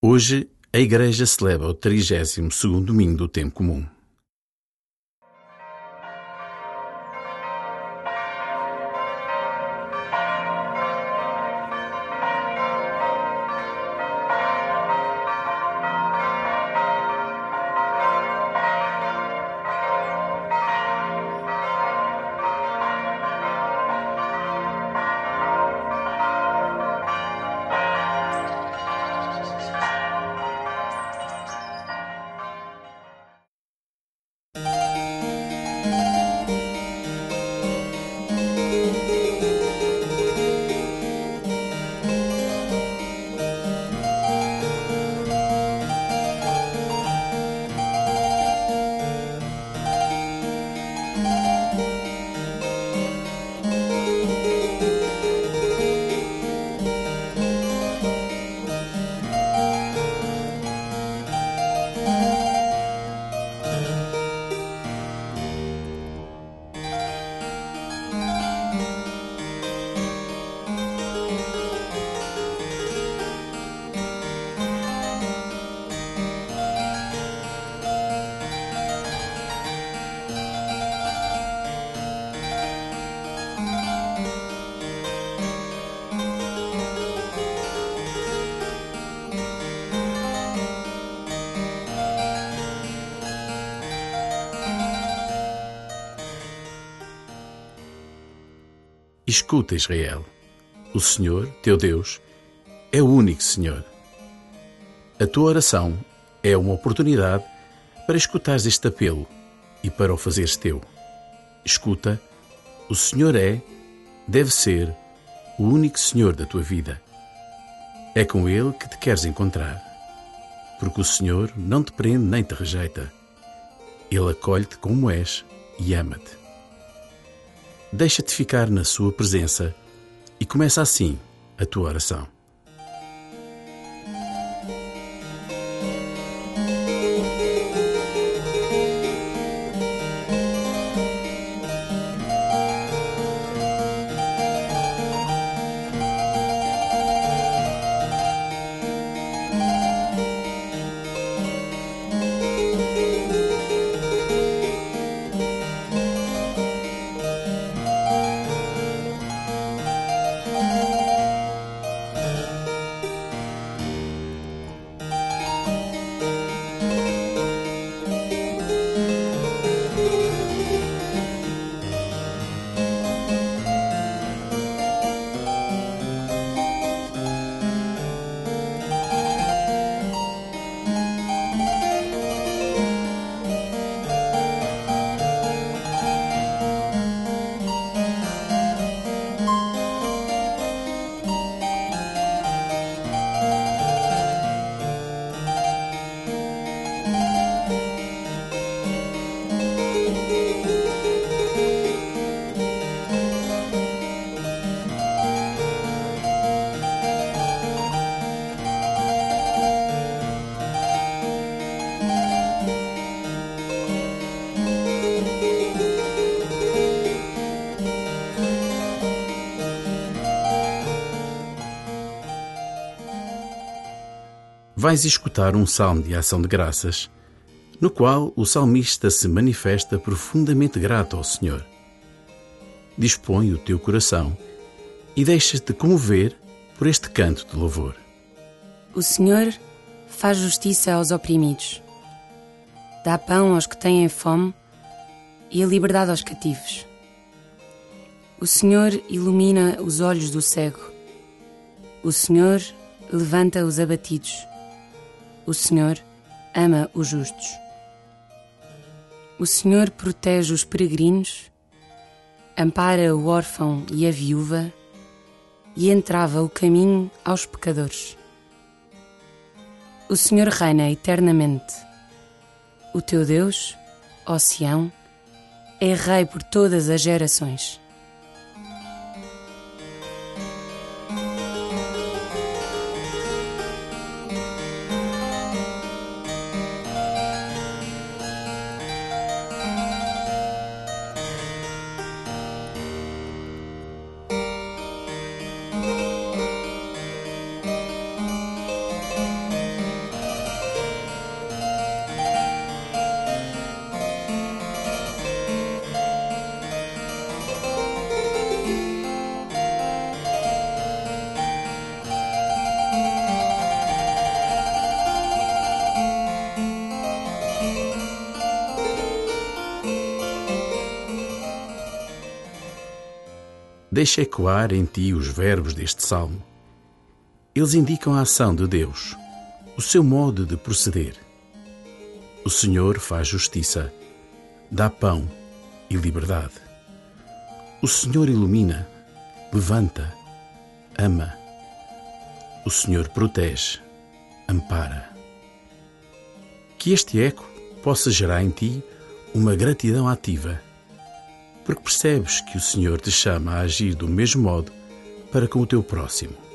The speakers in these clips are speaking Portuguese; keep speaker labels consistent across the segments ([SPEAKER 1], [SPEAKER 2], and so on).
[SPEAKER 1] Hoje, a Igreja celebra o 32º domingo do tempo comum. Escuta, Israel. O Senhor, teu Deus, é o único Senhor. A tua oração é uma oportunidade para escutares este apelo e para o fazeres teu. Escuta, o Senhor é, deve ser, o único Senhor da tua vida. É com Ele que te queres encontrar, porque o Senhor não te prende nem te rejeita. Ele acolhe-te como és e ama-te deixa-te ficar na Sua presença e começa assim a tua oração. Vais escutar um salmo de ação de graças, no qual o salmista se manifesta profundamente grato ao Senhor. Dispõe o teu coração e deixa-te comover por este canto de louvor.
[SPEAKER 2] O Senhor faz justiça aos oprimidos, dá pão aos que têm fome e a liberdade aos cativos. O Senhor ilumina os olhos do cego, o Senhor levanta os abatidos. O Senhor ama os justos. O Senhor protege os peregrinos, ampara o órfão e a viúva e entrava o caminho aos pecadores. O Senhor reina eternamente. O teu Deus, ó Sião, é Rei por todas as gerações.
[SPEAKER 1] Deixa ecoar em ti os verbos deste salmo. Eles indicam a ação de Deus, o seu modo de proceder. O Senhor faz justiça, dá pão e liberdade. O Senhor ilumina, levanta, ama. O Senhor protege, ampara. Que este eco possa gerar em ti uma gratidão ativa, porque percebes que o Senhor te chama a agir do mesmo modo para com o teu próximo.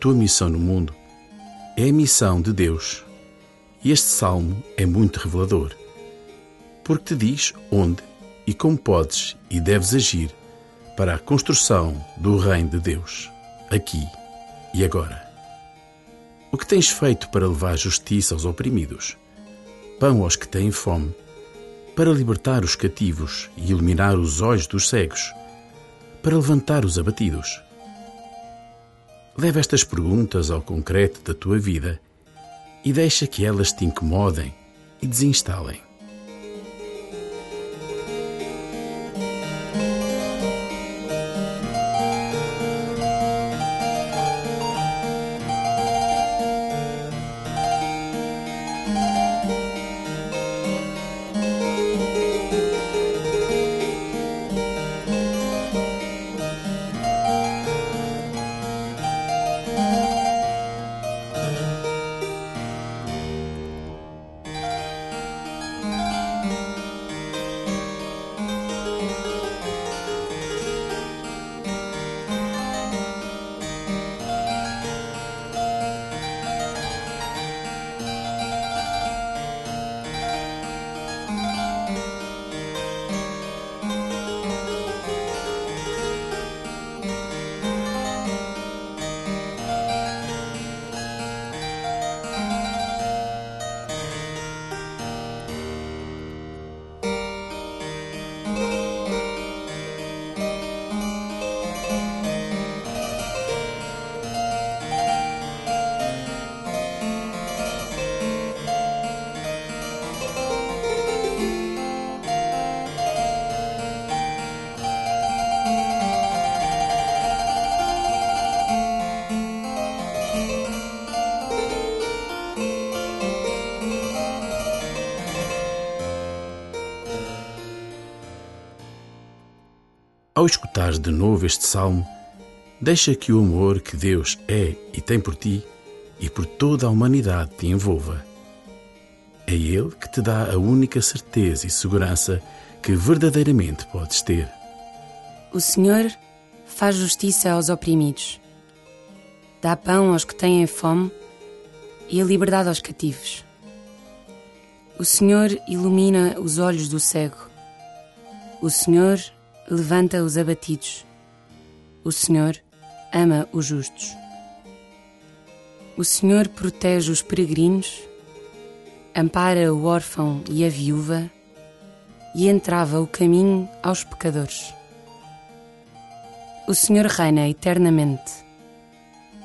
[SPEAKER 1] Tua missão no mundo é a missão de Deus. E este salmo é muito revelador, porque te diz onde e como podes e deves agir para a construção do reino de Deus, aqui e agora. O que tens feito para levar justiça aos oprimidos, pão aos que têm fome, para libertar os cativos e iluminar os olhos dos cegos, para levantar os abatidos? Leva estas perguntas ao concreto da tua vida e deixa que elas te incomodem e desinstalem. Ao escutares de novo este salmo, deixa que o amor que Deus é e tem por ti e por toda a humanidade te envolva. É Ele que te dá a única certeza e segurança que verdadeiramente podes ter.
[SPEAKER 2] O Senhor faz justiça aos oprimidos, dá pão aos que têm fome e a liberdade aos cativos. O Senhor ilumina os olhos do cego. O Senhor levanta os abatidos. O Senhor ama os justos. O Senhor protege os peregrinos, ampara o órfão e a viúva e entrava o caminho aos pecadores. O Senhor reina eternamente.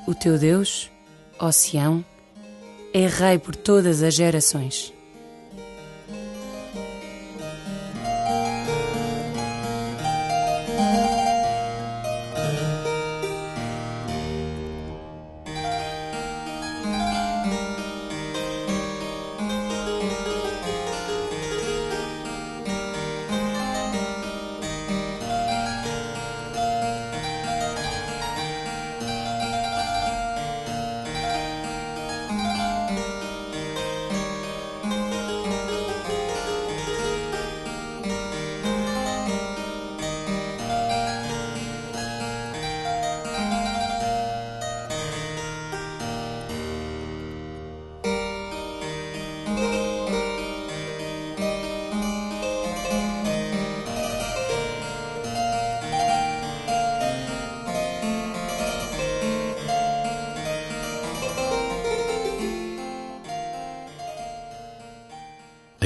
[SPEAKER 2] O teu Deus, ó Sião, é Rei por todas as gerações.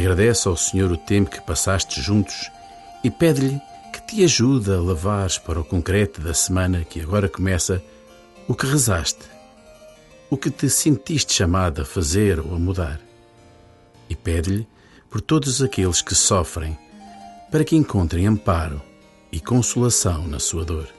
[SPEAKER 1] Agradece ao Senhor o tempo que passaste juntos e pede-lhe que te ajude a levares para o concreto da semana que agora começa o que rezaste, o que te sentiste chamado a fazer ou a mudar. E pede-lhe por todos aqueles que sofrem, para que encontrem amparo e consolação na sua dor.